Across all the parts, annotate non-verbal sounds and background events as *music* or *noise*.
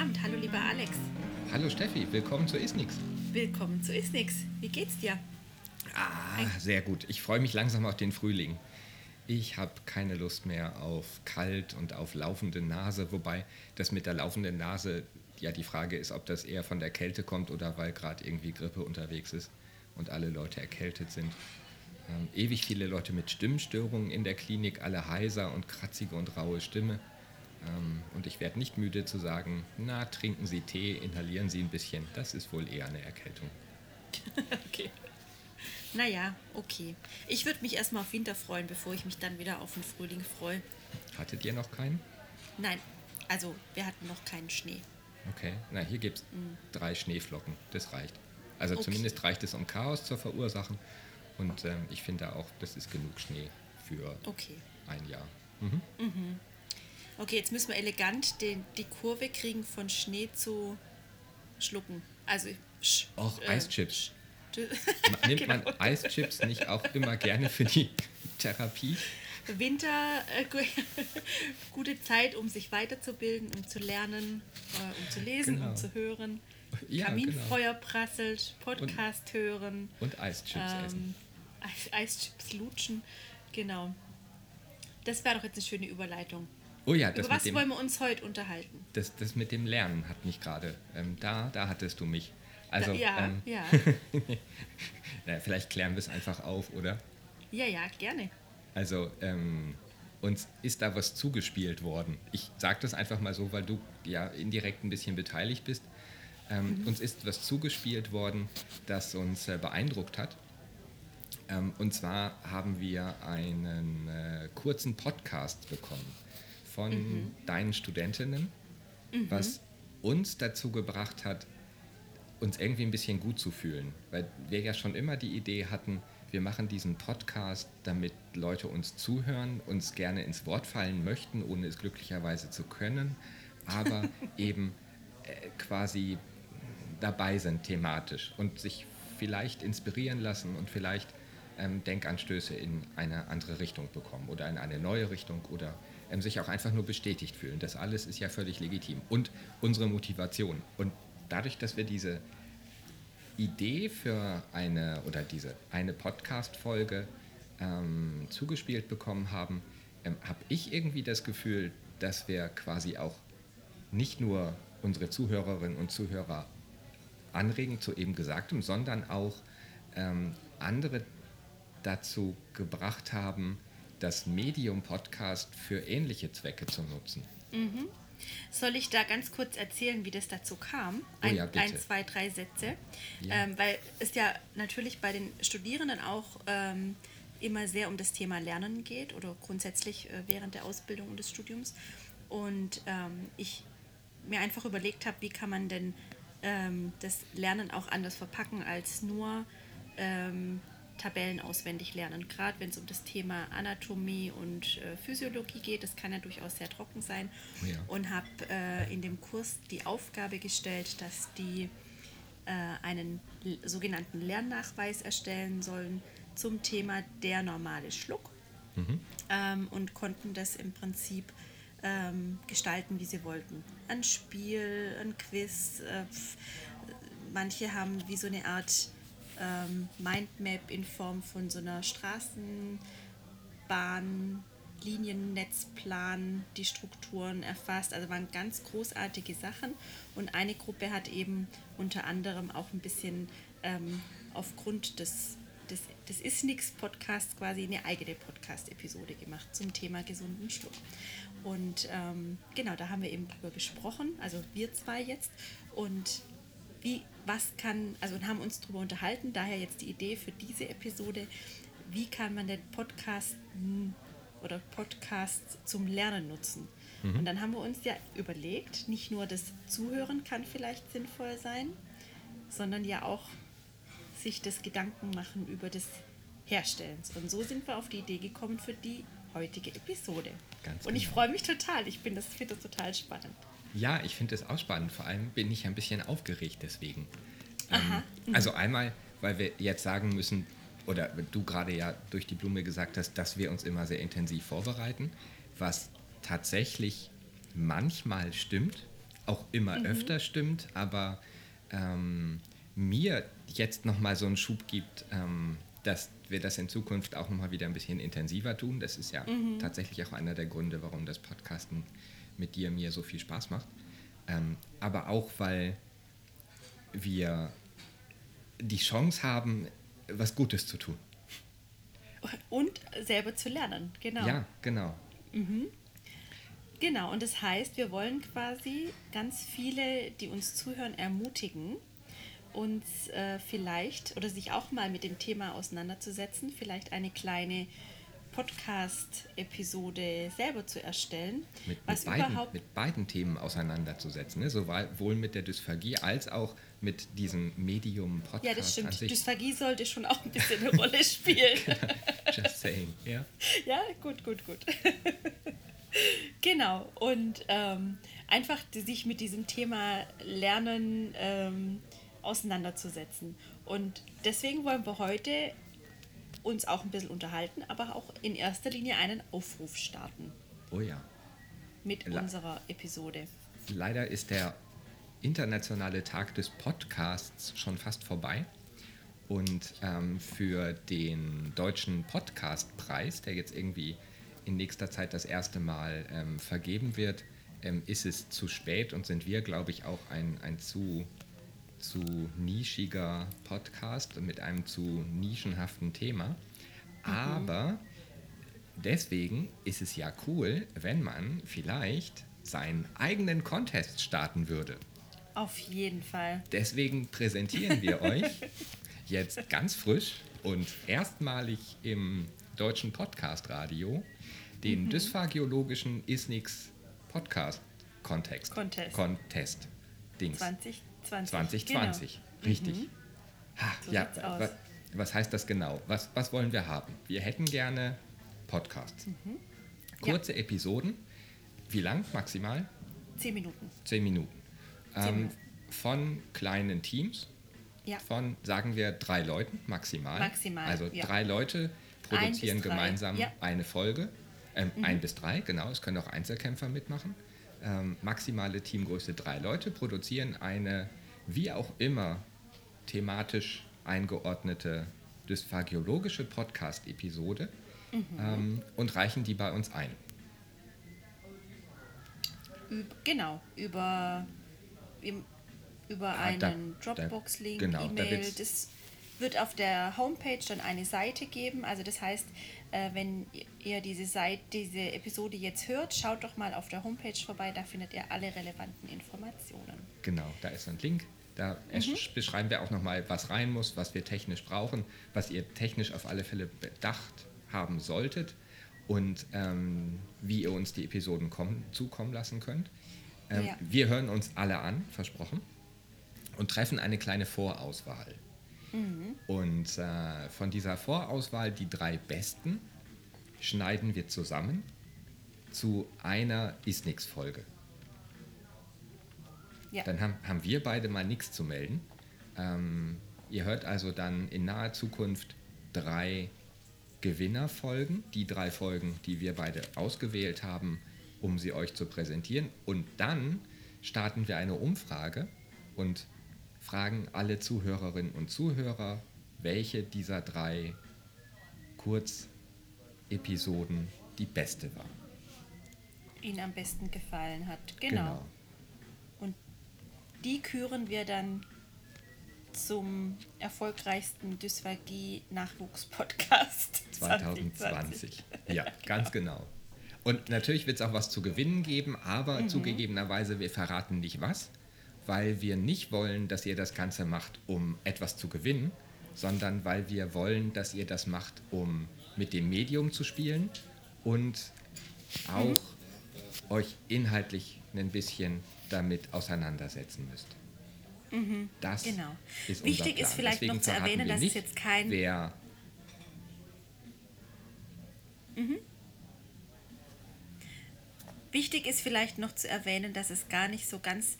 Abend. Hallo, lieber Alex. Hallo Steffi, willkommen zu Isnix. Willkommen zu Isnix. Wie geht's dir? Ah, sehr gut. Ich freue mich langsam auf den Frühling. Ich habe keine Lust mehr auf kalt und auf laufende Nase, wobei das mit der laufenden Nase ja die Frage ist, ob das eher von der Kälte kommt oder weil gerade irgendwie Grippe unterwegs ist und alle Leute erkältet sind. Ähm, ewig viele Leute mit Stimmstörungen in der Klinik, alle heiser und kratzige und raue Stimme. Ähm, und ich werde nicht müde zu sagen, na, trinken Sie Tee, inhalieren Sie ein bisschen. Das ist wohl eher eine Erkältung. *laughs* okay. Naja, okay. Ich würde mich erstmal auf Winter freuen, bevor ich mich dann wieder auf den Frühling freue. Hattet ihr noch keinen? Nein, also wir hatten noch keinen Schnee. Okay, na hier gibt es mhm. drei Schneeflocken, das reicht. Also okay. zumindest reicht es, um Chaos zu verursachen. Und ähm, ich finde auch, das ist genug Schnee für okay. ein Jahr. Mhm. Mhm. Okay, jetzt müssen wir elegant den, die Kurve kriegen von Schnee zu schlucken. Also, sch, auch äh, Eischips. *laughs* Nimmt genau. man Eischips nicht auch immer gerne für die *laughs* Therapie? Winter, äh, *laughs* gute Zeit, um sich weiterzubilden, um zu lernen, äh, um zu lesen, genau. um zu hören. Ja, Kaminfeuer genau. prasselt, Podcast und, hören. Und Eischips ähm, essen. Eis, Eischips lutschen, genau. Das wäre doch jetzt eine schöne Überleitung. Oh ja, das Über was dem, wollen wir uns heute unterhalten? Das, das mit dem Lernen hat mich gerade. Ähm, da, da hattest du mich. Also, da, ja, ähm, ja. *laughs* na, vielleicht klären wir es einfach auf, oder? Ja, ja, gerne. Also, ähm, uns ist da was zugespielt worden. Ich sage das einfach mal so, weil du ja indirekt ein bisschen beteiligt bist. Ähm, mhm. Uns ist was zugespielt worden, das uns äh, beeindruckt hat. Ähm, und zwar haben wir einen äh, kurzen Podcast bekommen von mhm. deinen Studentinnen, mhm. was uns dazu gebracht hat, uns irgendwie ein bisschen gut zu fühlen. Weil wir ja schon immer die Idee hatten, wir machen diesen Podcast, damit Leute uns zuhören, uns gerne ins Wort fallen möchten, ohne es glücklicherweise zu können, aber *laughs* eben äh, quasi dabei sind thematisch und sich vielleicht inspirieren lassen und vielleicht ähm, Denkanstöße in eine andere Richtung bekommen oder in eine neue Richtung oder sich auch einfach nur bestätigt fühlen. Das alles ist ja völlig legitim. Und unsere Motivation. Und dadurch, dass wir diese Idee für eine oder diese eine Podcast-Folge ähm, zugespielt bekommen haben, ähm, habe ich irgendwie das Gefühl, dass wir quasi auch nicht nur unsere Zuhörerinnen und Zuhörer anregen zu eben Gesagtem, sondern auch ähm, andere dazu gebracht haben, das Medium-Podcast für ähnliche Zwecke zu nutzen. Mhm. Soll ich da ganz kurz erzählen, wie das dazu kam? Ein, oh ja, ein zwei, drei Sätze. Ja. Ähm, weil es ja natürlich bei den Studierenden auch ähm, immer sehr um das Thema Lernen geht oder grundsätzlich äh, während der Ausbildung und des Studiums. Und ähm, ich mir einfach überlegt habe, wie kann man denn ähm, das Lernen auch anders verpacken als nur ähm, Tabellen auswendig lernen. Gerade wenn es um das Thema Anatomie und äh, Physiologie geht, das kann ja durchaus sehr trocken sein. Oh ja. Und habe äh, in dem Kurs die Aufgabe gestellt, dass die äh, einen sogenannten Lernnachweis erstellen sollen zum Thema der normale Schluck mhm. ähm, und konnten das im Prinzip ähm, gestalten, wie sie wollten. Ein Spiel, ein Quiz. Äh, manche haben wie so eine Art ähm, Mindmap in Form von so einer Straßenbahn, Liniennetzplan, die Strukturen erfasst. Also waren ganz großartige Sachen. Und eine Gruppe hat eben unter anderem auch ein bisschen ähm, aufgrund des des, des Ist Nix Podcasts quasi eine eigene Podcast-Episode gemacht zum Thema gesunden Schluck. Und ähm, genau, da haben wir eben drüber gesprochen, also wir zwei jetzt. Und wie, was kann, also haben uns darüber unterhalten, daher jetzt die Idee für diese Episode, wie kann man den Podcast oder Podcasts zum Lernen nutzen. Mhm. Und dann haben wir uns ja überlegt, nicht nur das Zuhören kann vielleicht sinnvoll sein, sondern ja auch sich das Gedanken machen über das Herstellens. Und so sind wir auf die Idee gekommen für die heutige Episode. Ganz und ich genau. freue mich total. Ich finde das, find das total spannend. Ja, ich finde das auch spannend. Vor allem bin ich ein bisschen aufgeregt deswegen. Ähm, mhm. Also einmal, weil wir jetzt sagen müssen, oder du gerade ja durch die Blume gesagt hast, dass wir uns immer sehr intensiv vorbereiten, was tatsächlich manchmal stimmt, auch immer mhm. öfter stimmt, aber ähm, mir jetzt nochmal so einen Schub gibt, ähm, dass wir das in Zukunft auch nochmal wieder ein bisschen intensiver tun. Das ist ja mhm. tatsächlich auch einer der Gründe, warum das Podcasten mit dir mir so viel Spaß macht. Ähm, aber auch, weil wir die Chance haben, was Gutes zu tun. Und selber zu lernen, genau. Ja, genau. Mhm. Genau, und das heißt, wir wollen quasi ganz viele, die uns zuhören, ermutigen, uns äh, vielleicht oder sich auch mal mit dem Thema auseinanderzusetzen, vielleicht eine kleine Podcast-Episode selber zu erstellen. Mit, was mit, beiden, mit beiden Themen auseinanderzusetzen, ne? sowohl mit der Dysphagie als auch mit diesem Medium-Podcast. Ja, das stimmt. Dysphagie sollte schon auch ein bisschen eine Rolle *laughs* spielen. Just saying, ja. Ja, gut, gut, gut. *laughs* genau, und ähm, einfach sich mit diesem Thema Lernen ähm, auseinanderzusetzen. Und deswegen wollen wir heute uns auch ein bisschen unterhalten, aber auch in erster Linie einen Aufruf starten. Oh ja. Mit Le unserer Episode. Leider ist der internationale Tag des Podcasts schon fast vorbei. Und ähm, für den deutschen Podcastpreis, der jetzt irgendwie in nächster Zeit das erste Mal ähm, vergeben wird, ähm, ist es zu spät und sind wir, glaube ich, auch ein, ein zu zu nischiger Podcast mit einem zu nischenhaften Thema. Mhm. Aber deswegen ist es ja cool, wenn man vielleicht seinen eigenen Contest starten würde. Auf jeden Fall. Deswegen präsentieren wir *laughs* euch jetzt ganz frisch und erstmalig im deutschen Podcast-Radio den mhm. dysphagiologischen Isnix Podcast Kontext. Contest. Contest. Dings. 20 2020. 2020, genau. richtig. Mhm. Ha, so ja, was, was, heißt das genau? Was, was wollen wir haben? Wir hätten gerne Podcasts. Mhm. Kurze ja. Episoden. Wie lang maximal? Zehn Minuten. Zehn Minuten. Zehn ähm, Minuten. Von kleinen Teams. Ja. Von, sagen wir, drei Leuten maximal. Maximal. Also ja. drei Leute produzieren gemeinsam eine Folge. Ähm, mhm. Ein bis drei, genau. Es können auch Einzelkämpfer mitmachen ähm, maximale Teamgröße drei Leute, produzieren eine wie auch immer thematisch eingeordnete dysphagiologische Podcast-Episode mhm. ähm, und reichen die bei uns ein. Genau, über, über ja, einen Dropbox-Link, genau, E-Mail. Das wird auf der Homepage dann eine Seite geben. Also das heißt, äh, wenn ihr diese, Seite, diese Episode jetzt hört, schaut doch mal auf der Homepage vorbei, da findet ihr alle relevanten Informationen. Genau, da ist ein Link. Da mhm. beschreiben wir auch nochmal, was rein muss, was wir technisch brauchen, was ihr technisch auf alle Fälle bedacht haben solltet und ähm, wie ihr uns die Episoden kommen, zukommen lassen könnt. Ähm, ja. Wir hören uns alle an, versprochen, und treffen eine kleine Vorauswahl. Mhm. Und äh, von dieser Vorauswahl, die drei besten, schneiden wir zusammen zu einer Ist nix Folge. Ja. Dann haben, haben wir beide mal nichts zu melden. Ähm, ihr hört also dann in naher Zukunft drei Gewinnerfolgen, die drei Folgen, die wir beide ausgewählt haben, um sie euch zu präsentieren. Und dann starten wir eine Umfrage und fragen alle Zuhörerinnen und Zuhörer, welche dieser drei Kurzepisoden die beste war. Ihnen am besten gefallen hat. Genau. genau. Und die küren wir dann zum erfolgreichsten Dysphagie-Nachwuchs-Podcast 2020. 2020. Ja, ganz genau. Und natürlich wird es auch was zu gewinnen geben, aber mhm. zugegebenerweise, wir verraten nicht was weil wir nicht wollen, dass ihr das Ganze macht, um etwas zu gewinnen, sondern weil wir wollen, dass ihr das macht, um mit dem Medium zu spielen und auch mhm. euch inhaltlich ein bisschen damit auseinandersetzen müsst. Mhm, das genau. ist Wichtig ist vielleicht Deswegen noch zu erwähnen, dass es jetzt kein... Wer mhm. Wichtig ist vielleicht noch zu erwähnen, dass es gar nicht so ganz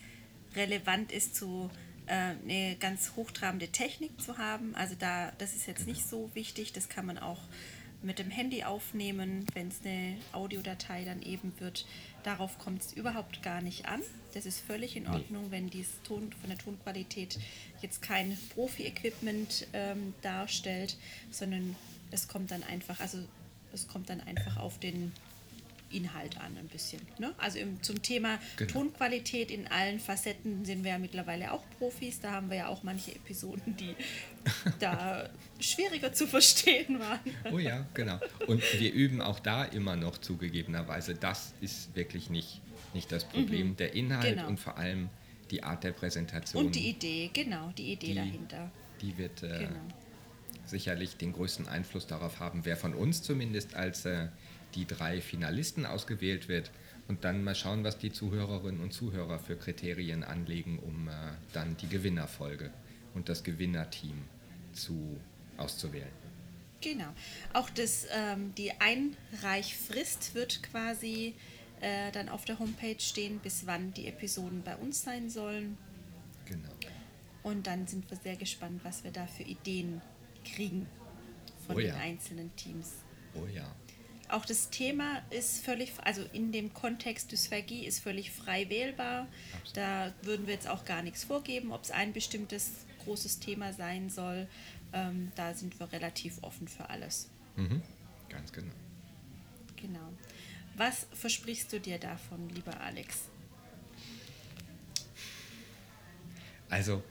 relevant ist, zu äh, eine ganz hochtrabende Technik zu haben. Also da, das ist jetzt nicht so wichtig. Das kann man auch mit dem Handy aufnehmen, wenn es eine Audiodatei dann eben wird. Darauf kommt es überhaupt gar nicht an. Das ist völlig in Ordnung, wenn dies Ton, von der Tonqualität jetzt kein Profi-Equipment ähm, darstellt, sondern es kommt dann einfach, also es kommt dann einfach auf den Inhalt an ein bisschen. Ne? Also im, zum Thema genau. Tonqualität in allen Facetten sind wir ja mittlerweile auch Profis. Da haben wir ja auch manche Episoden, die *laughs* da schwieriger zu verstehen waren. Oh ja, genau. Und wir üben auch da immer noch zugegebenerweise. Das ist wirklich nicht, nicht das Problem. Mhm. Der Inhalt genau. und vor allem die Art der Präsentation. Und die Idee, genau, die Idee die, dahinter. Die wird äh, genau. sicherlich den größten Einfluss darauf haben, wer von uns zumindest als äh, die drei Finalisten ausgewählt wird und dann mal schauen, was die Zuhörerinnen und Zuhörer für Kriterien anlegen, um äh, dann die Gewinnerfolge und das Gewinnerteam zu, auszuwählen. Genau. Auch das, ähm, die Einreichfrist wird quasi äh, dann auf der Homepage stehen, bis wann die Episoden bei uns sein sollen. Genau. Und dann sind wir sehr gespannt, was wir da für Ideen kriegen von oh ja. den einzelnen Teams. Oh ja. Auch das Thema ist völlig, also in dem Kontext Dysphagie ist völlig frei wählbar. Absolut. Da würden wir jetzt auch gar nichts vorgeben, ob es ein bestimmtes großes Thema sein soll. Ähm, da sind wir relativ offen für alles. Mhm. Ganz genau. Genau. Was versprichst du dir davon, lieber Alex? Also,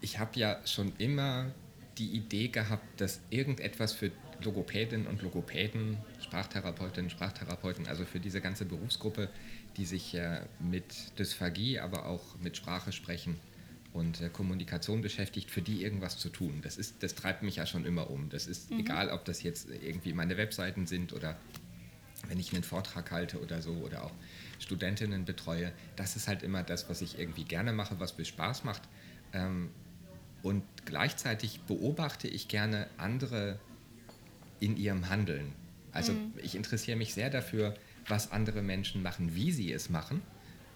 ich habe ja schon immer die Idee gehabt, dass irgendetwas für Logopädinnen und Logopäden, Sprachtherapeutinnen, Sprachtherapeuten, also für diese ganze Berufsgruppe, die sich äh, mit Dysphagie, aber auch mit Sprache sprechen und äh, Kommunikation beschäftigt, für die irgendwas zu tun. Das, ist, das treibt mich ja schon immer um. Das ist mhm. egal, ob das jetzt irgendwie meine Webseiten sind oder wenn ich einen Vortrag halte oder so oder auch Studentinnen betreue. Das ist halt immer das, was ich irgendwie gerne mache, was mir Spaß macht. Ähm, und gleichzeitig beobachte ich gerne andere in ihrem Handeln. Also mhm. ich interessiere mich sehr dafür, was andere Menschen machen, wie sie es machen.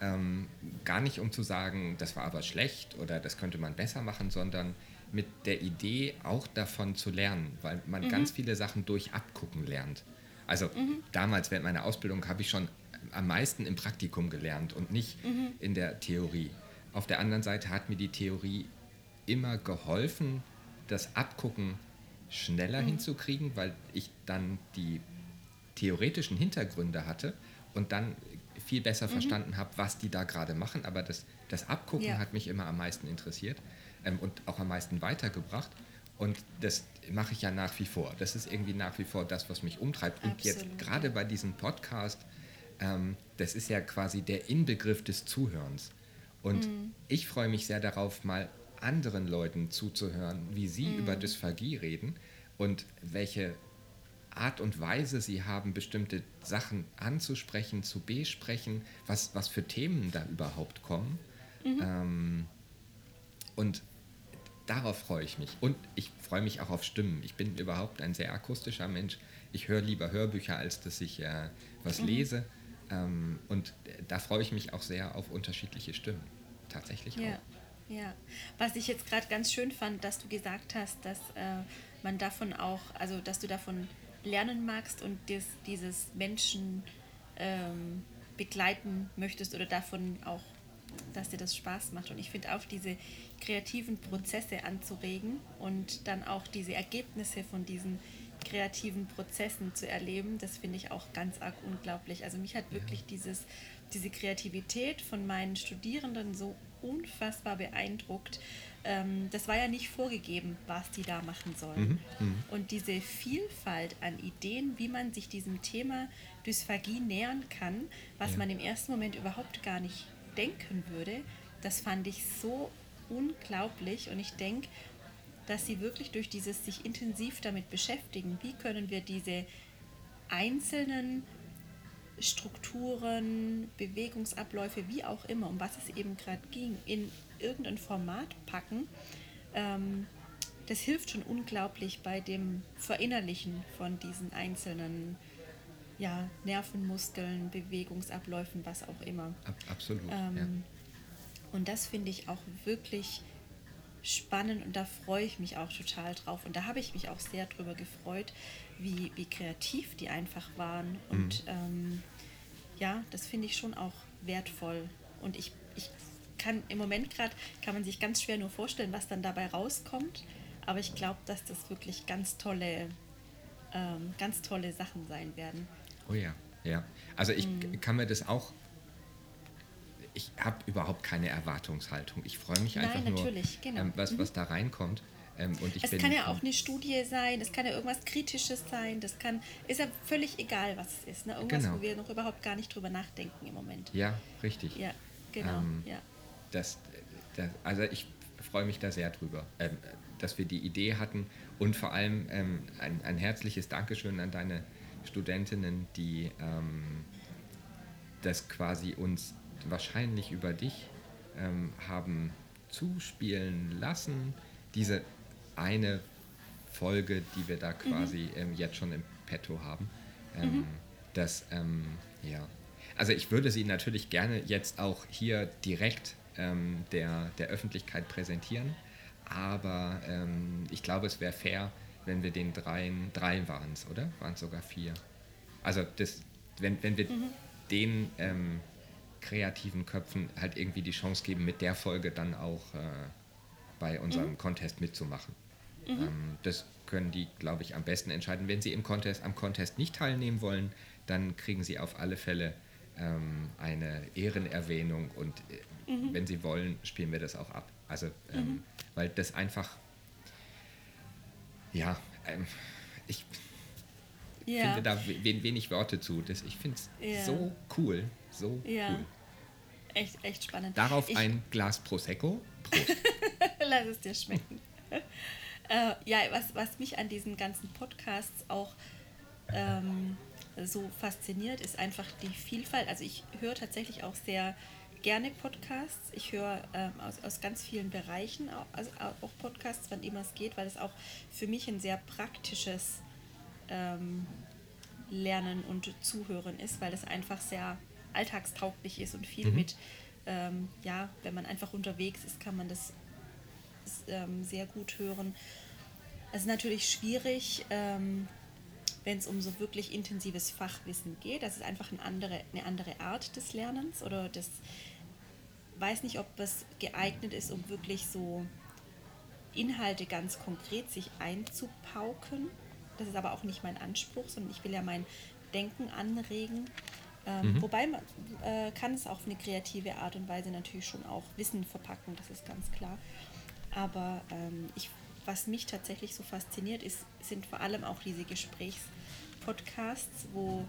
Ähm, gar nicht um zu sagen, das war aber schlecht oder das könnte man besser machen, sondern mit der Idee auch davon zu lernen, weil man mhm. ganz viele Sachen durch Abgucken lernt. Also mhm. damals während meiner Ausbildung habe ich schon am meisten im Praktikum gelernt und nicht mhm. in der Theorie. Auf der anderen Seite hat mir die Theorie immer geholfen, das Abgucken schneller mhm. hinzukriegen, weil ich dann die theoretischen Hintergründe hatte und dann viel besser mhm. verstanden habe, was die da gerade machen. Aber das, das Abgucken ja. hat mich immer am meisten interessiert ähm, und auch am meisten weitergebracht. Und das mache ich ja nach wie vor. Das ist irgendwie nach wie vor das, was mich umtreibt. Und Absolut. jetzt gerade bei diesem Podcast, ähm, das ist ja quasi der Inbegriff des Zuhörens. Und mhm. ich freue mich sehr darauf, mal anderen Leuten zuzuhören, wie sie mhm. über Dysphagie reden und welche Art und Weise sie haben, bestimmte Sachen anzusprechen, zu besprechen, was, was für Themen da überhaupt kommen. Mhm. Ähm, und darauf freue ich mich. Und ich freue mich auch auf Stimmen. Ich bin überhaupt ein sehr akustischer Mensch. Ich höre lieber Hörbücher, als dass ich äh, was mhm. lese. Ähm, und da freue ich mich auch sehr auf unterschiedliche Stimmen. Tatsächlich ja. auch. Ja, was ich jetzt gerade ganz schön fand, dass du gesagt hast, dass äh, man davon auch, also dass du davon lernen magst und dies, dieses Menschen ähm, begleiten möchtest oder davon auch, dass dir das Spaß macht. Und ich finde auch diese kreativen Prozesse anzuregen und dann auch diese Ergebnisse von diesen kreativen Prozessen zu erleben, das finde ich auch ganz arg unglaublich. Also mich hat wirklich dieses, diese Kreativität von meinen Studierenden so unfassbar beeindruckt. Ähm, das war ja nicht vorgegeben, was die da machen sollen. Mhm, mh. Und diese Vielfalt an Ideen, wie man sich diesem Thema Dysphagie nähern kann, was ja. man im ersten Moment überhaupt gar nicht denken würde, das fand ich so unglaublich. Und ich denke, dass sie wirklich durch dieses sich intensiv damit beschäftigen, wie können wir diese einzelnen Strukturen, Bewegungsabläufe, wie auch immer, um was es eben gerade ging, in irgendein Format packen, ähm, das hilft schon unglaublich bei dem Verinnerlichen von diesen einzelnen ja, Nervenmuskeln, Bewegungsabläufen, was auch immer. Ab, absolut. Ähm, ja. Und das finde ich auch wirklich spannend und da freue ich mich auch total drauf. Und da habe ich mich auch sehr drüber gefreut, wie, wie kreativ die einfach waren. Und mhm. ähm, ja, das finde ich schon auch wertvoll. Und ich, ich kann im Moment gerade, kann man sich ganz schwer nur vorstellen, was dann dabei rauskommt. Aber ich glaube, dass das wirklich ganz tolle, ähm, ganz tolle Sachen sein werden. Oh ja, ja. Also ich mhm. kann mir das auch ich habe überhaupt keine Erwartungshaltung. Ich freue mich einfach Nein, nur, genau. ähm, was, mhm. was da reinkommt. Ähm, es kann ja auch eine Studie sein, es kann ja irgendwas Kritisches sein, das kann, ist ja völlig egal, was es ist. Ne? Irgendwas, genau. wo wir noch überhaupt gar nicht drüber nachdenken im Moment. Ja, richtig. Ja, genau. Ähm, ja. Das, das, also ich freue mich da sehr drüber, ähm, dass wir die Idee hatten und vor allem ähm, ein, ein, herzliches Dankeschön an deine Studentinnen, die ähm, das quasi uns wahrscheinlich über dich ähm, haben zuspielen lassen. Diese eine Folge, die wir da mhm. quasi mhm. ähm, jetzt schon im Petto haben. Ähm, mhm. Das, ähm, ja. Also ich würde sie natürlich gerne jetzt auch hier direkt ähm, der, der Öffentlichkeit präsentieren, aber ähm, ich glaube, es wäre fair, wenn wir den dreien, drei waren es, oder? Waren es sogar vier? Also das, wenn, wenn wir mhm. den kreativen Köpfen halt irgendwie die Chance geben, mit der Folge dann auch äh, bei unserem mhm. Contest mitzumachen. Mhm. Ähm, das können die, glaube ich, am besten entscheiden. Wenn sie im Contest, am Contest nicht teilnehmen wollen, dann kriegen sie auf alle Fälle ähm, eine Ehrenerwähnung und äh, mhm. wenn sie wollen, spielen wir das auch ab. Also, ähm, mhm. weil das einfach, ja, ähm, ich ja. finde da wenig Worte zu. Das, ich finde es ja. so cool, so ja. cool. Echt, echt spannend. Darauf ich, ein Glas Prosecco. Prost. *laughs* Lass es dir schmecken. *laughs* äh, ja, was, was mich an diesen ganzen Podcasts auch ähm, so fasziniert, ist einfach die Vielfalt. Also ich höre tatsächlich auch sehr gerne Podcasts. Ich höre ähm, aus, aus ganz vielen Bereichen auch, also auch Podcasts, wann immer es geht, weil es auch für mich ein sehr praktisches ähm, Lernen und Zuhören ist, weil es einfach sehr alltagstauglich ist und viel mhm. mit, ähm, ja, wenn man einfach unterwegs ist, kann man das ähm, sehr gut hören. Es ist natürlich schwierig, ähm, wenn es um so wirklich intensives Fachwissen geht. Das ist einfach eine andere, eine andere Art des Lernens oder das weiß nicht, ob es geeignet ist, um wirklich so Inhalte ganz konkret sich einzupauken. Das ist aber auch nicht mein Anspruch, sondern ich will ja mein Denken anregen. Ähm, mhm. Wobei man äh, kann es auf eine kreative Art und Weise natürlich schon auch Wissen verpacken, das ist ganz klar. Aber ähm, ich, was mich tatsächlich so fasziniert, ist, sind vor allem auch diese Gesprächspodcasts, wo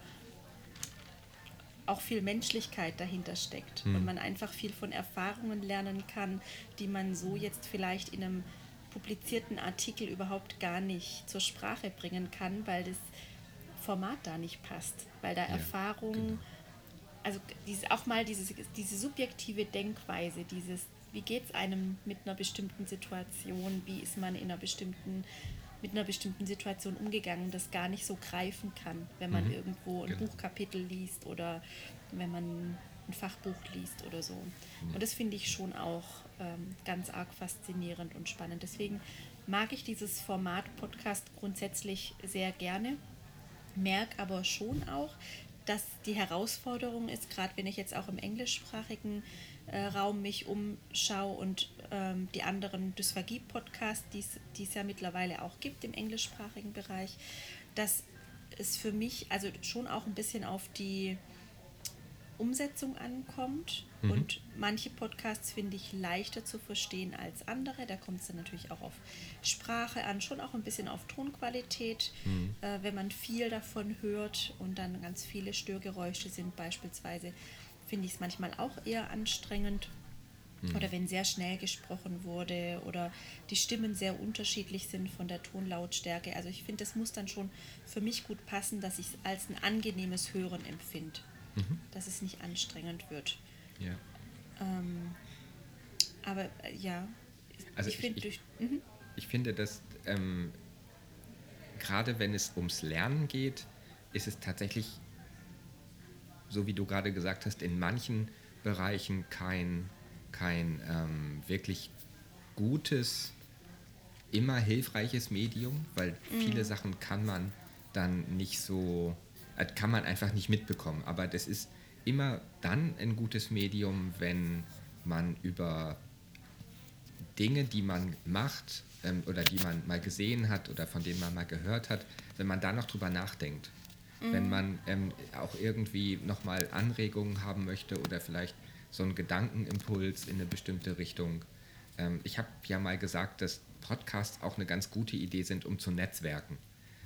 auch viel Menschlichkeit dahinter steckt mhm. und man einfach viel von Erfahrungen lernen kann, die man so jetzt vielleicht in einem publizierten Artikel überhaupt gar nicht zur Sprache bringen kann, weil das Format da nicht passt, weil da ja, Erfahrung, genau. also diese, auch mal diese, diese subjektive Denkweise, dieses, wie geht es einem mit einer bestimmten Situation, wie ist man in einer bestimmten, mit einer bestimmten Situation umgegangen, das gar nicht so greifen kann, wenn man mhm. irgendwo ein genau. Buchkapitel liest oder wenn man ein Fachbuch liest oder so. Ja. Und das finde ich schon auch ähm, ganz arg faszinierend und spannend. Deswegen mag ich dieses Format Podcast grundsätzlich sehr gerne merke aber schon auch, dass die Herausforderung ist, gerade wenn ich jetzt auch im englischsprachigen äh, Raum mich umschaue und ähm, die anderen Dysphagie-Podcasts, die es ja mittlerweile auch gibt im englischsprachigen Bereich, dass es für mich also schon auch ein bisschen auf die Umsetzung ankommt. Mhm. Und manche Podcasts finde ich leichter zu verstehen als andere. Da kommt es dann natürlich auch auf Sprache an, schon auch ein bisschen auf Tonqualität. Mhm. Äh, wenn man viel davon hört und dann ganz viele Störgeräusche sind beispielsweise, finde ich es manchmal auch eher anstrengend. Mhm. Oder wenn sehr schnell gesprochen wurde oder die Stimmen sehr unterschiedlich sind von der Tonlautstärke. Also ich finde, das muss dann schon für mich gut passen, dass ich es als ein angenehmes Hören empfinde mhm. dass es nicht anstrengend wird. Ja. Ähm, aber äh, ja, also ich, ich, durch, mhm. ich finde, dass ähm, gerade wenn es ums Lernen geht, ist es tatsächlich, so wie du gerade gesagt hast, in manchen Bereichen kein, kein ähm, wirklich gutes, immer hilfreiches Medium, weil viele Sachen kann man dann nicht so, äh, kann man einfach nicht mitbekommen. Aber das ist immer dann ein gutes Medium, wenn man über Dinge, die man macht ähm, oder die man mal gesehen hat oder von denen man mal gehört hat, wenn man da noch drüber nachdenkt. Wenn man ähm, auch irgendwie nochmal Anregungen haben möchte oder vielleicht so einen Gedankenimpuls in eine bestimmte Richtung. Ähm, ich habe ja mal gesagt, dass Podcasts auch eine ganz gute Idee sind, um zu netzwerken.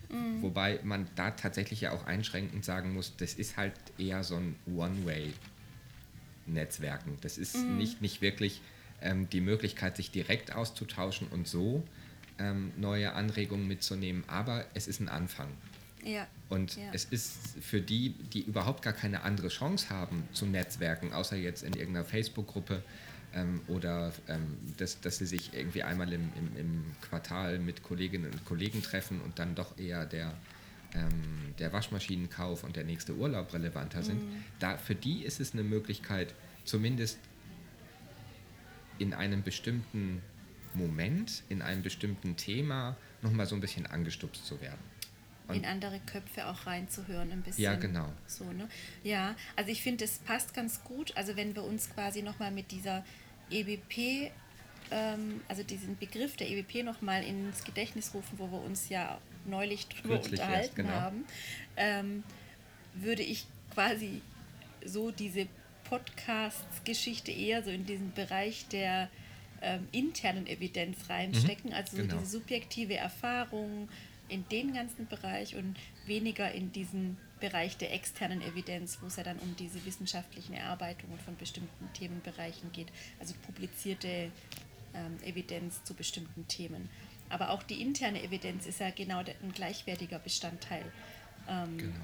Mhm. Wobei man da tatsächlich ja auch einschränkend sagen muss, das ist halt eher so ein One-Way-Netzwerken. Das ist Mhm. nicht, nicht wirklich ähm, die Möglichkeit, sich direkt auszutauschen und so ähm, neue Anregungen mitzunehmen, aber es ist ein Anfang. Ja. Und Ja. es ist für die, die überhaupt gar keine andere Chance haben zu netzwerken, außer jetzt in irgendeiner Facebook-Gruppe ähm, oder ähm, dass, dass sie sich irgendwie einmal im, im, im Quartal mit Kolleginnen und Kollegen treffen und dann doch eher der, ähm, der Waschmaschinenkauf und der nächste Urlaub relevanter sind. Da, für die ist es eine Möglichkeit, zumindest in einem bestimmten Moment, in einem bestimmten Thema nochmal so ein bisschen angestupst zu werden. In andere Köpfe auch reinzuhören ein bisschen. Ja, genau. So, ne? Ja, also ich finde, es passt ganz gut. Also wenn wir uns quasi nochmal mit dieser EBP, ähm, also diesen Begriff der EBP nochmal ins Gedächtnis rufen, wo wir uns ja neulich drüber Kürzlich erst, unterhalten genau. haben, ähm, würde ich quasi so diese Podcast-Geschichte eher so in diesen Bereich der ähm, internen Evidenz reinstecken, also so genau. diese subjektive Erfahrung in den ganzen Bereich und weniger in diesen Bereich der externen Evidenz, wo es ja dann um diese wissenschaftlichen Erarbeitungen von bestimmten Themenbereichen geht, also publizierte ähm, Evidenz zu bestimmten Themen. Aber auch die interne Evidenz ist ja genau ein gleichwertiger Bestandteil. Ähm, Genau.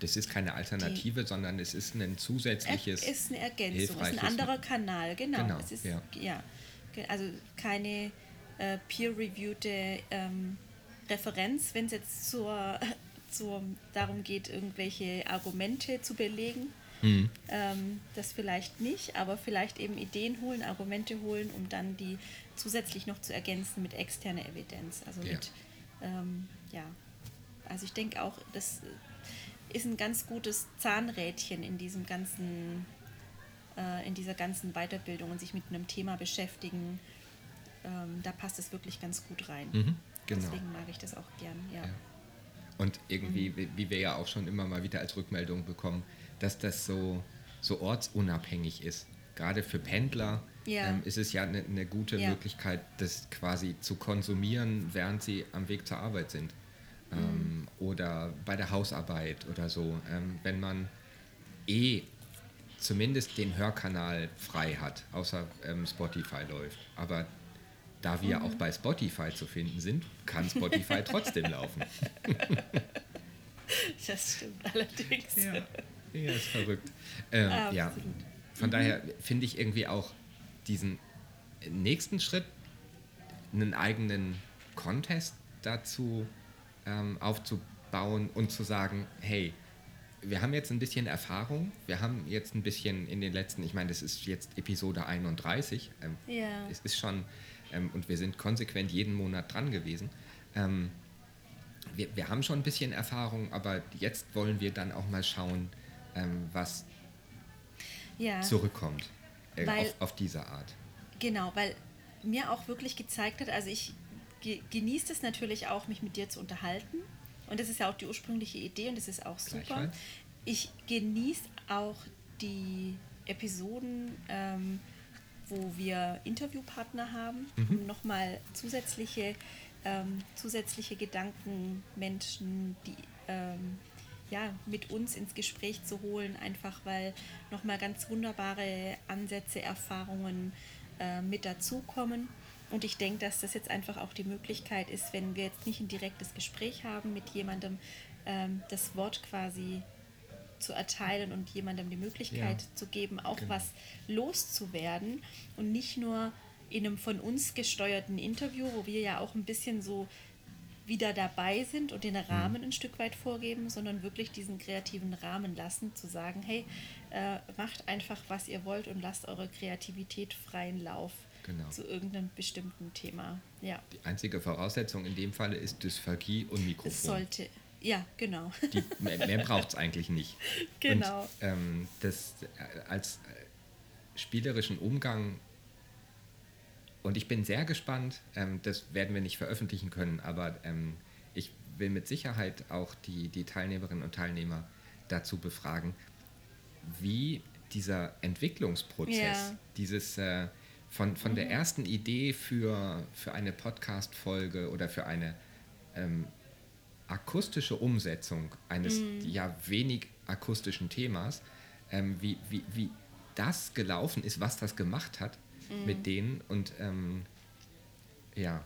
Das ist keine Alternative, sondern es ist ein zusätzliches. Er- ist eine Ergänzung, ist ein anderer Kanal, genau. Genau, es ist, ja. ja. Also keine äh, peer-reviewte ähm, Referenz, wenn es jetzt zur, zur, darum geht, irgendwelche Argumente zu belegen. Mhm. Ähm, das vielleicht nicht, aber vielleicht eben Ideen holen, Argumente holen, um dann die zusätzlich noch zu ergänzen mit externer Evidenz. Also Ja. mit, ähm, ja. Also ich denke auch, das ist ein ganz gutes Zahnrädchen in diesem ganzen, äh, in dieser ganzen Weiterbildung und sich mit einem Thema beschäftigen. Ähm, da passt es wirklich ganz gut rein. Mhm, genau. Deswegen mag ich das auch gern, ja. Ja. Und irgendwie, Mhm. wie- wir ja auch schon immer mal wieder als Rückmeldung bekommen, dass das so, so ortsunabhängig ist. Gerade für Pendler Ja. ähm, ist es ja eine eine gute Ja. Möglichkeit, das quasi zu konsumieren, während sie am Weg zur Arbeit sind. Ähm, Mhm. Oder bei der Hausarbeit oder so. Ähm, wenn man eh zumindest den Hörkanal frei hat, außer ähm, Spotify läuft. Aber da wir Mhm. auch bei Spotify zu finden sind, kann Spotify *laughs* trotzdem laufen. *laughs* Das stimmt allerdings. Ja, ja ist verrückt. Ähm, ja, von daher finde ich irgendwie auch diesen nächsten Schritt, einen eigenen Contest dazu ähm, aufzubauen und zu sagen, hey, wir haben jetzt ein bisschen Erfahrung, wir haben jetzt ein bisschen in den letzten, ich meine, das ist jetzt Episode 31, ähm, Ja. es ist schon, ähm, und wir sind konsequent jeden Monat dran gewesen. Ähm, wir, wir haben schon ein bisschen Erfahrung, aber jetzt wollen wir dann auch mal schauen, ähm, was ja. zurückkommt äh, Weil- auf, auf diese Art. Genau, weil mir auch wirklich gezeigt hat, also ich ge genieße es natürlich auch, mich mit dir zu unterhalten. Und das ist ja auch die ursprüngliche Idee und das ist auch super. Ich genieße auch die Episoden, ähm, wo wir Interviewpartner haben, um nochmal zusätzliche, ähm, zusätzliche Gedanken, Menschen, die ähm, ja, mit uns ins Gespräch zu holen, einfach weil nochmal ganz wunderbare Ansätze, Erfahrungen äh, mit dazukommen. Und ich denke, dass das jetzt einfach auch die Möglichkeit ist, wenn wir jetzt nicht ein direktes Gespräch haben mit jemandem, ähm, das Wort quasi zu erteilen und jemandem die Möglichkeit Ja. zu geben, auch Genau. was loszuwerden und nicht nur in einem von uns gesteuerten Interview, wo wir ja auch ein bisschen so wieder dabei sind und den Rahmen ein Stück weit vorgeben, sondern wirklich diesen kreativen Rahmen lassen, zu sagen, hey, äh, macht einfach, was ihr wollt und lasst eure Kreativität freien Lauf. Genau. zu irgendeinem bestimmten Thema. Ja, Die einzige Voraussetzung in dem Falle ist Dysphagie und Mikrofon. es sollte. Ja, genau. Die, mehr mehr braucht es eigentlich nicht. *laughs* Genau. Und, ähm, das äh, als äh, spielerischen Umgang. Und ich bin sehr gespannt, ähm, das werden wir nicht veröffentlichen können, aber ähm, ich will mit Sicherheit auch die, die Teilnehmerinnen und Teilnehmer dazu befragen, wie dieser Entwicklungsprozess, Ja. dieses äh, von, von der ersten Idee für, für eine Podcast-Folge oder für eine ähm, akustische Umsetzung eines ja wenig akustischen Themas, ähm, wie, wie, wie das gelaufen ist, was das gemacht hat mit denen und ähm, ja,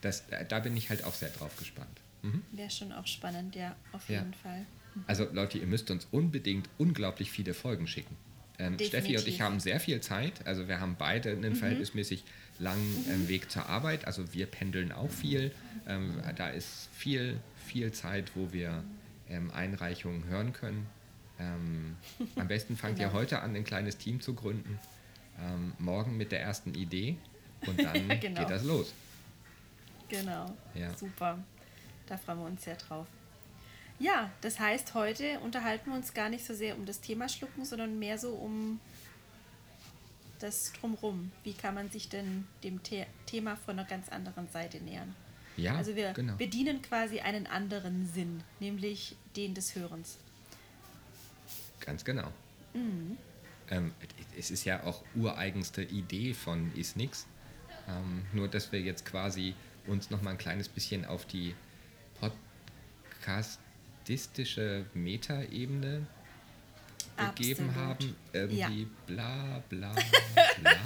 das, da- da bin ich halt auch sehr drauf gespannt. Mhm. Wäre schon auch spannend, ja, auf Ja. jeden Fall. Also Leute, ihr müsst uns unbedingt unglaublich viele Folgen schicken. Ähm, Steffi und ich haben sehr viel Zeit. Also wir haben beide einen verhältnismäßig langen ähm, Weg zur Arbeit. Also wir pendeln auch viel. Ähm, da ist viel, viel Zeit, wo wir ähm, Einreichungen hören können. Ähm, am besten fangt ihr Genau. heute an, ein kleines Team zu gründen. Ähm, morgen mit der ersten Idee und dann Ja, *laughs* genau. geht das los. Genau. Ja. Super. Da freuen wir uns sehr drauf. Ja, das heißt, heute unterhalten wir uns gar nicht so sehr um das Thema Schlucken, sondern mehr so um das Drumrum. Wie kann man sich denn dem The Thema von einer ganz anderen Seite nähern? Ja, also wir genau. bedienen quasi einen anderen Sinn, nämlich den des Hörens. Ganz genau. Mhm. Ähm, es ist ja auch ureigenste Idee von Isnix. Ähm, nur, dass wir jetzt quasi uns noch mal ein kleines bisschen auf die podcastistische Metaebene Absolut. haben. Irgendwie Ja. bla bla *laughs* bla.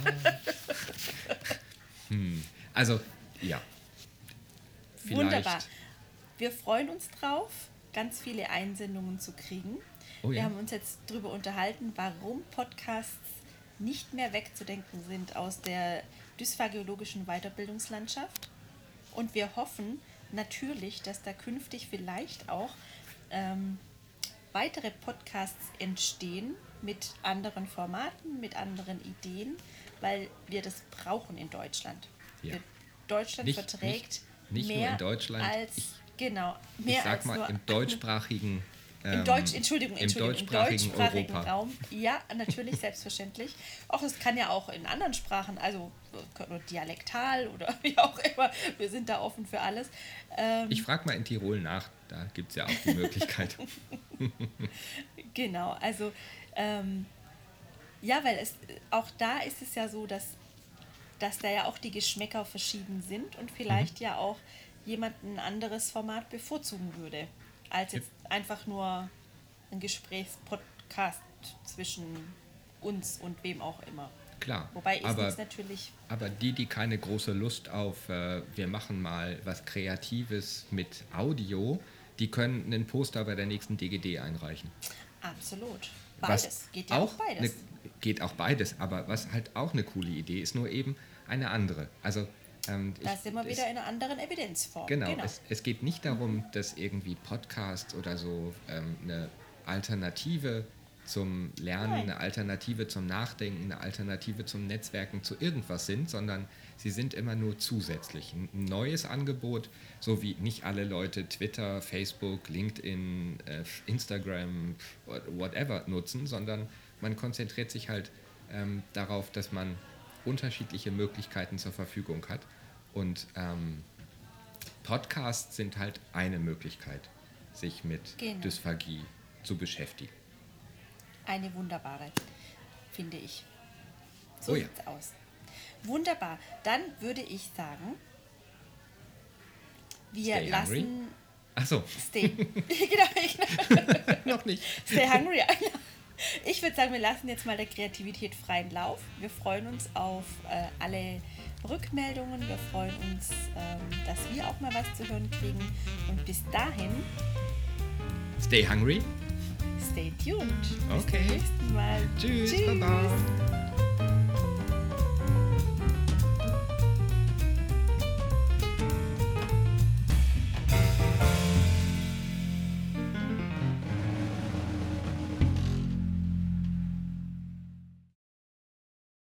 hm. Also, ja. Vielleicht, Wunderbar. Wir freuen uns drauf, ganz viele Einsendungen zu kriegen. Oh Wir ja. haben uns jetzt darüber unterhalten, warum Podcasts nicht mehr wegzudenken sind aus der dysphagiologischen Weiterbildungslandschaft. Und wir hoffen natürlich, dass da künftig vielleicht auch ähm, weitere Podcasts entstehen mit anderen Formaten, mit anderen Ideen, weil wir das brauchen in Deutschland. Ja. Deutschland Nicht- verträgt nicht- nicht nur mehr in Deutschland. als Ich- genau mehr ich sag als mal, nur im *laughs* deutschsprachigen im ähm, Deutsch, Entschuldigung, im Entschuldigung, im deutschsprachigen deutschsprachigen Europa. Raum. Ja, natürlich, selbstverständlich. Auch es kann ja auch in anderen Sprachen, also dialektal oder *laughs* wie auch immer. Wir sind da offen für alles. Ähm, Ich frage mal in Tirol nach, da gibt es ja auch die Möglichkeit. *laughs* *laughs* Genau, also ähm, ja, weil es auch da ist es ja so, dass, dass da ja auch die Geschmäcker verschieden sind und vielleicht ja auch jemand ein anderes Format bevorzugen würde, als jetzt einfach nur ein Gesprächspodcast zwischen uns und wem auch immer. Klar, Wobei ist aber, natürlich aber die, die keine große Lust auf, äh, wir machen mal was Kreatives mit Audio, die können einen Poster bei der nächsten DGD einreichen. absolut Was beides. Geht ja auch, beides. Ne, geht auch beides, aber was halt auch eine coole Idee ist, nur eben eine andere. Also ähm, da ich- sind wir wieder in einer anderen Evidenzform. Genau, Es, es geht nicht darum, dass irgendwie Podcasts oder so ähm, eine Alternative zum Lernen, Nein. eine Alternative zum Nachdenken, eine Alternative zum Netzwerken zu irgendwas sind, sondern sie sind immer nur zusätzlich. Ein neues Angebot, so wie nicht alle Leute Twitter, Facebook, LinkedIn, äh, Instagram, what- whatever nutzen, sondern man konzentriert sich halt ähm, darauf, dass man unterschiedliche Möglichkeiten zur Verfügung hat. Und ähm, Podcasts sind halt eine Möglichkeit, sich mit Genau. Dysphagie zu beschäftigen. Eine wunderbare, finde ich. So Oh ja. sieht's aus. Wunderbar. Dann würde ich sagen, wir Stay hungry. lassen Achso, Stay. *laughs* *laughs* genau, genau. noch nicht. Stay hungry. Ich würde sagen, wir lassen jetzt mal der Kreativität freien Lauf. Wir freuen uns auf äh, alle Rückmeldungen. Wir freuen uns, ähm, dass wir auch mal was zu hören kriegen. Und bis dahin, Stay hungry. stay tuned. Bis Okay. zum nächsten Mal. Tschüss, Baba.